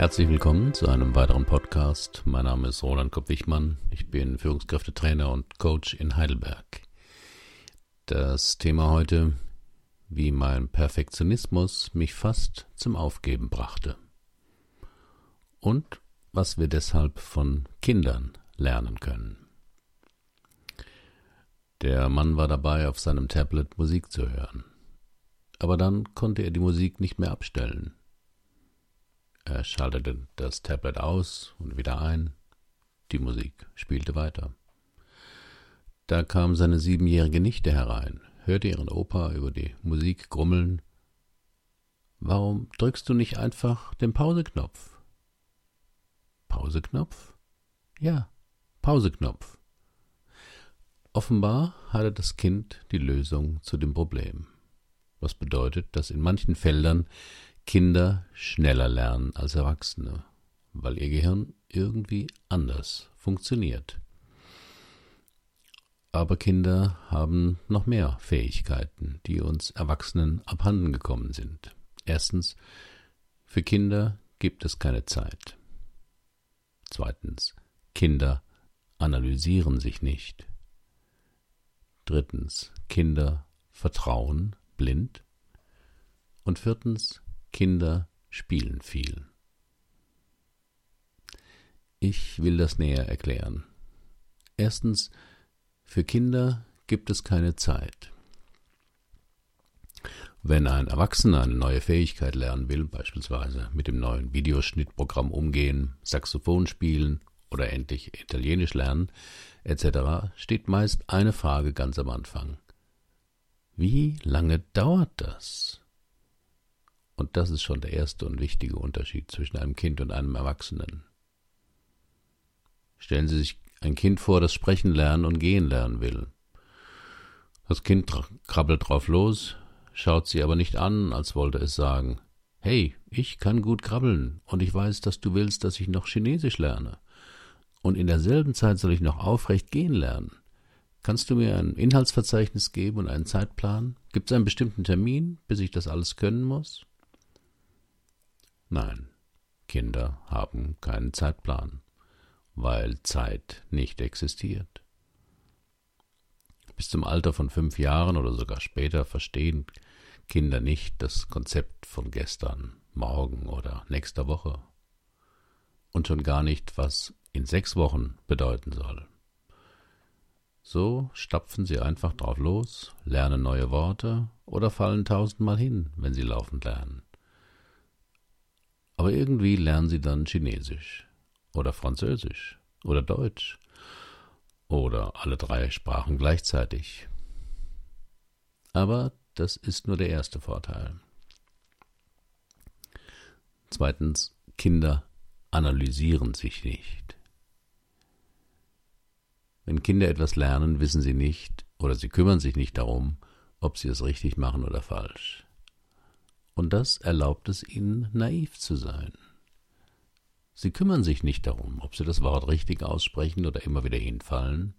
Herzlich willkommen zu einem weiteren Podcast. Mein Name ist Roland Kopp-Wichmann. Ich bin Führungskräftetrainer und Coach in Heidelberg. Das Thema heute, wie mein Perfektionismus mich fast zum Aufgeben brachte. Und was wir deshalb von Kindern lernen können. Der Mann war dabei, auf seinem Tablet Musik zu hören. Aber dann konnte er die Musik nicht mehr abstellen. Er schaltete das Tablet aus und wieder ein. Die Musik spielte weiter. Da kam seine siebenjährige Nichte herein, hörte ihren Opa über die Musik grummeln. Warum drückst du nicht einfach den Pauseknopf? Pauseknopf? Ja, Pauseknopf. Offenbar hatte das Kind die Lösung zu dem Problem, was bedeutet, dass in manchen Feldern Kinder schneller lernen als Erwachsene, weil ihr Gehirn irgendwie anders funktioniert. Aber Kinder haben noch mehr Fähigkeiten, die uns Erwachsenen abhanden gekommen sind. Erstens, für Kinder gibt es keine Zeit. Zweitens, Kinder analysieren sich nicht. Drittens, Kinder vertrauen blind. Und viertens, Kinder spielen viel. Ich will das näher erklären. Erstens, für Kinder gibt es keine Zeit. Wenn ein Erwachsener eine neue Fähigkeit lernen will, beispielsweise mit dem neuen Videoschnittprogramm umgehen, Saxophon spielen oder endlich Italienisch lernen, etc., steht meist eine Frage ganz am Anfang. Wie lange dauert das? Und das ist schon der erste und wichtige Unterschied zwischen einem Kind und einem Erwachsenen. Stellen Sie sich ein Kind vor, das sprechen lernen und gehen lernen will. Das Kind krabbelt drauf los, schaut sie aber nicht an, als wollte es sagen, Hey, ich kann gut krabbeln, und ich weiß, dass du willst, dass ich noch Chinesisch lerne. Und in derselben Zeit soll ich noch aufrecht gehen lernen. Kannst du mir ein Inhaltsverzeichnis geben und einen Zeitplan? Gibt es einen bestimmten Termin, bis ich das alles können muss? Nein, Kinder haben keinen Zeitplan, weil Zeit nicht existiert. Bis zum Alter von fünf Jahren oder sogar später verstehen Kinder nicht das Konzept von gestern, morgen oder nächster Woche. Und schon gar nicht, was in sechs Wochen bedeuten soll. So stapfen sie einfach drauf los, lernen neue Worte oder fallen tausendmal hin, wenn sie laufend lernen. Aber irgendwie lernen sie dann Chinesisch oder Französisch oder Deutsch oder alle drei Sprachen gleichzeitig. Aber das ist nur der erste Vorteil. Zweitens, Kinder analysieren sich nicht. Wenn Kinder etwas lernen, wissen sie nicht oder sie kümmern sich nicht darum, ob sie es richtig machen oder falsch und das erlaubt es ihnen, naiv zu sein. Sie kümmern sich nicht darum, ob sie das Wort richtig aussprechen oder immer wieder hinfallen.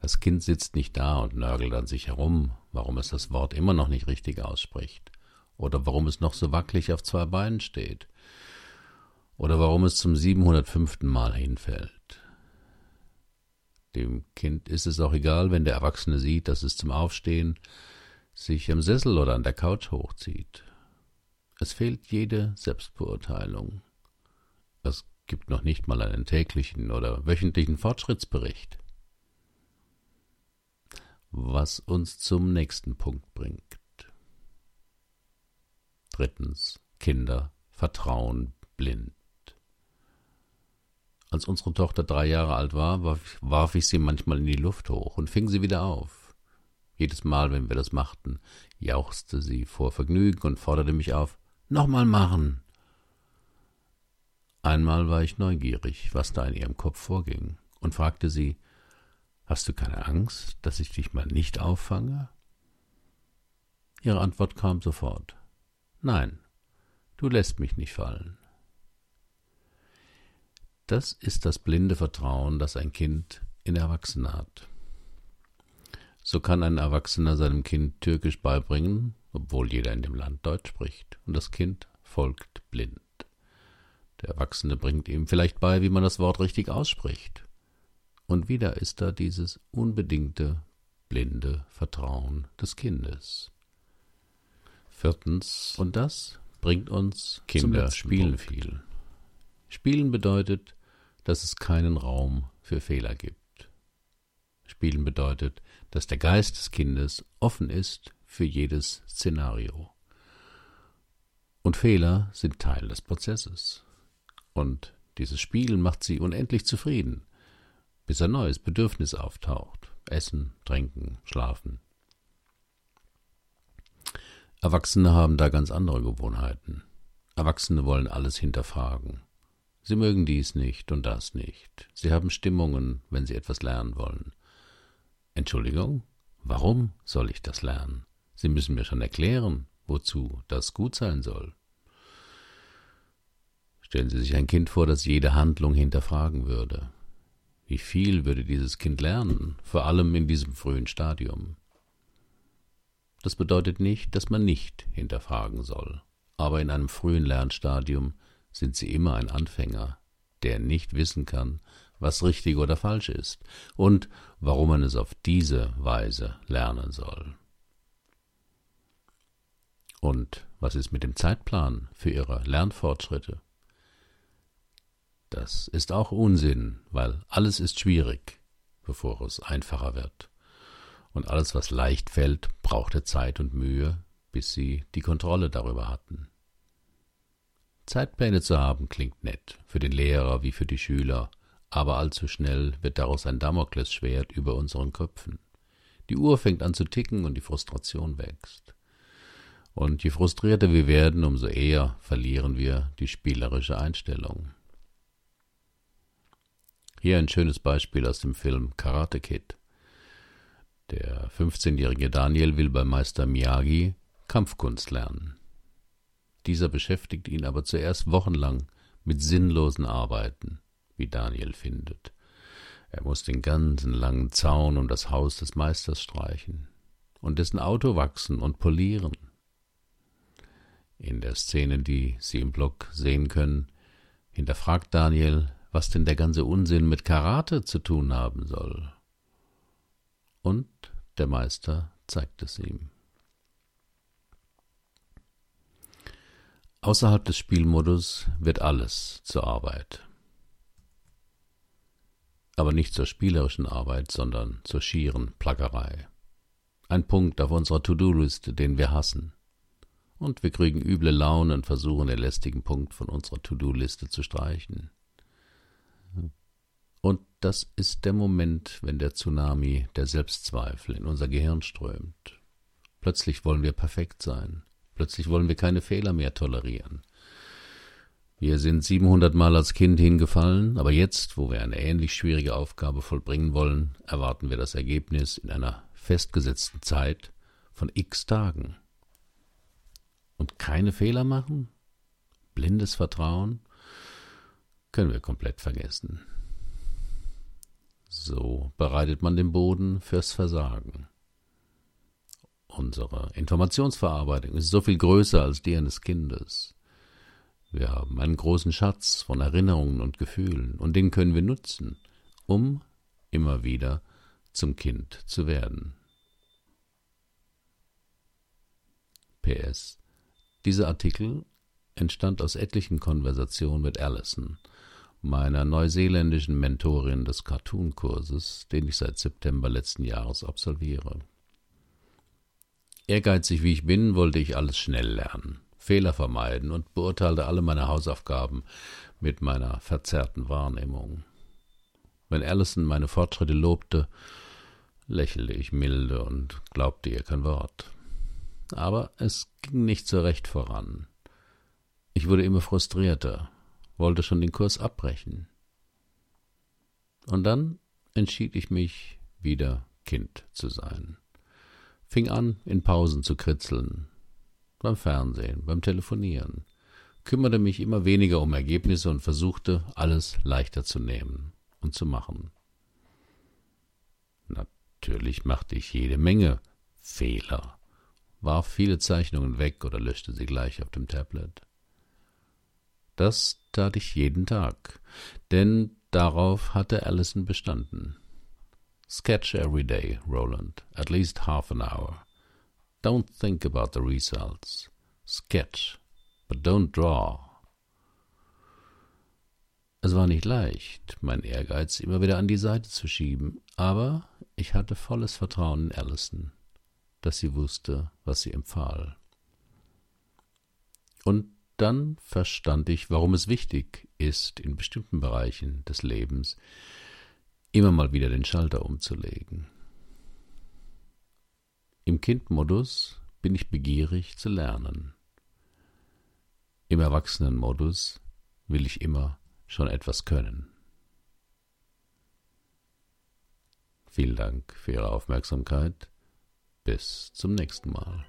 Das Kind sitzt nicht da und nörgelt an sich herum, warum es das Wort immer noch nicht richtig ausspricht, oder warum es noch so wackelig auf zwei Beinen steht, oder warum es zum 705. Mal hinfällt. Dem Kind ist es auch egal, wenn der Erwachsene sieht, dass es zum Aufstehen sich im Sessel oder an der Couch hochzieht. Es fehlt jede Selbstbeurteilung. Es gibt noch nicht mal einen täglichen oder wöchentlichen Fortschrittsbericht. Was uns zum nächsten Punkt bringt. Drittens. Kinder vertrauen blind. Als unsere Tochter drei Jahre alt war, warf, warf ich sie manchmal in die Luft hoch und fing sie wieder auf. Jedes Mal, wenn wir das machten, jauchzte sie vor Vergnügen und forderte mich auf, nochmal machen. Einmal war ich neugierig, was da in ihrem Kopf vorging, und fragte sie, Hast du keine Angst, dass ich dich mal nicht auffange? Ihre Antwort kam sofort. Nein, du lässt mich nicht fallen. Das ist das blinde Vertrauen, das ein Kind in Erwachsene hat. So kann ein Erwachsener seinem Kind Türkisch beibringen, obwohl jeder in dem Land Deutsch spricht, und das Kind folgt blind. Der Erwachsene bringt ihm vielleicht bei, wie man das Wort richtig ausspricht. Und wieder ist da dieses unbedingte, blinde Vertrauen des Kindes. Viertens, und das bringt uns Kinder spielen Punkt. viel. Spielen bedeutet, dass es keinen Raum für Fehler gibt. Spielen bedeutet, dass der Geist des Kindes offen ist für jedes Szenario. Und Fehler sind Teil des Prozesses. Und dieses Spielen macht sie unendlich zufrieden, bis ein neues Bedürfnis auftaucht. Essen, trinken, schlafen. Erwachsene haben da ganz andere Gewohnheiten. Erwachsene wollen alles hinterfragen. Sie mögen dies nicht und das nicht. Sie haben Stimmungen, wenn sie etwas lernen wollen. Entschuldigung, warum soll ich das lernen? Sie müssen mir schon erklären, wozu das gut sein soll. Stellen Sie sich ein Kind vor, das jede Handlung hinterfragen würde. Wie viel würde dieses Kind lernen, vor allem in diesem frühen Stadium? Das bedeutet nicht, dass man nicht hinterfragen soll. Aber in einem frühen Lernstadium sind sie immer ein Anfänger, der nicht wissen kann, was richtig oder falsch ist und warum man es auf diese Weise lernen soll. Und was ist mit dem Zeitplan für Ihre Lernfortschritte? Das ist auch Unsinn, weil alles ist schwierig, bevor es einfacher wird und alles, was leicht fällt, brauchte Zeit und Mühe, bis sie die Kontrolle darüber hatten. Zeitpläne zu haben klingt nett, für den Lehrer wie für die Schüler, aber allzu schnell wird daraus ein Damoklesschwert über unseren Köpfen. Die Uhr fängt an zu ticken und die Frustration wächst. Und je frustrierter wir werden, umso eher verlieren wir die spielerische Einstellung. Hier ein schönes Beispiel aus dem Film Karate Kid. Der 15-jährige Daniel will bei Meister Miyagi Kampfkunst lernen. Dieser beschäftigt ihn aber zuerst wochenlang mit sinnlosen Arbeiten, wie Daniel findet. Er muss den ganzen langen Zaun um das Haus des Meisters streichen und dessen Auto wachsen und polieren. In der Szene, die Sie im Blog sehen können, hinterfragt Daniel, was denn der ganze Unsinn mit Karate zu tun haben soll und der Meister zeigt es ihm. Außerhalb des Spielmodus wird alles zur Arbeit. Aber nicht zur spielerischen Arbeit, sondern zur schieren Plackerei. Ein Punkt auf unserer To-Do-Liste, den wir hassen. Und wir kriegen üble Laune und versuchen, den lästigen Punkt von unserer To-Do-Liste zu streichen. Und das ist der Moment, wenn der Tsunami der Selbstzweifel in unser Gehirn strömt. Plötzlich wollen wir perfekt sein. Plötzlich wollen wir keine Fehler mehr tolerieren. Wir sind 700 Mal als Kind hingefallen, aber jetzt, wo wir eine ähnlich schwierige Aufgabe vollbringen wollen, erwarten wir das Ergebnis in einer festgesetzten Zeit von x Tagen. Und keine Fehler machen? Blindes Vertrauen? Können wir komplett vergessen. So bereitet man den Boden fürs Versagen. Unsere Informationsverarbeitung ist so viel größer als die eines Kindes. Wir haben einen großen Schatz von Erinnerungen und Gefühlen, und den können wir nutzen, um immer wieder zum Kind zu werden. PS. Dieser Artikel entstand aus etlichen Konversationen mit Allison, meiner neuseeländischen Mentorin des Cartoon-Kurses, den ich seit September letzten Jahres absolviere. Ehrgeizig wie ich bin, wollte ich alles schnell lernen, Fehler vermeiden und beurteilte alle meine Hausaufgaben mit meiner verzerrten Wahrnehmung. Wenn Allison meine Fortschritte lobte, lächelte ich milde und glaubte ihr kein Wort. Aber es ging nicht so recht voran. Ich wurde immer frustrierter, wollte schon den Kurs abbrechen. Und dann entschied ich mich, wieder Kind zu sein. Fing an, in Pausen zu kritzeln, beim Fernsehen, beim Telefonieren, kümmerte mich immer weniger um Ergebnisse und versuchte, alles leichter zu nehmen und zu machen. Natürlich machte ich jede Menge Fehler, warf viele Zeichnungen weg oder löschte sie gleich auf dem Tablet. Das tat ich jeden Tag, denn darauf hatte Allison bestanden. Sketch every day, Roland, at least half an hour. Don't think about the results. Sketch, but don't draw. Es war nicht leicht, mein Ehrgeiz immer wieder an die Seite zu schieben, aber ich hatte volles Vertrauen in Allison, dass sie wusste, was sie empfahl. Und dann verstand ich, warum es wichtig ist, in bestimmten Bereichen des Lebens immer mal wieder den Schalter umzulegen. Im Kindmodus bin ich begierig zu lernen. Im Erwachsenenmodus will ich immer schon etwas können. Vielen Dank für Ihre Aufmerksamkeit. Bis zum nächsten Mal.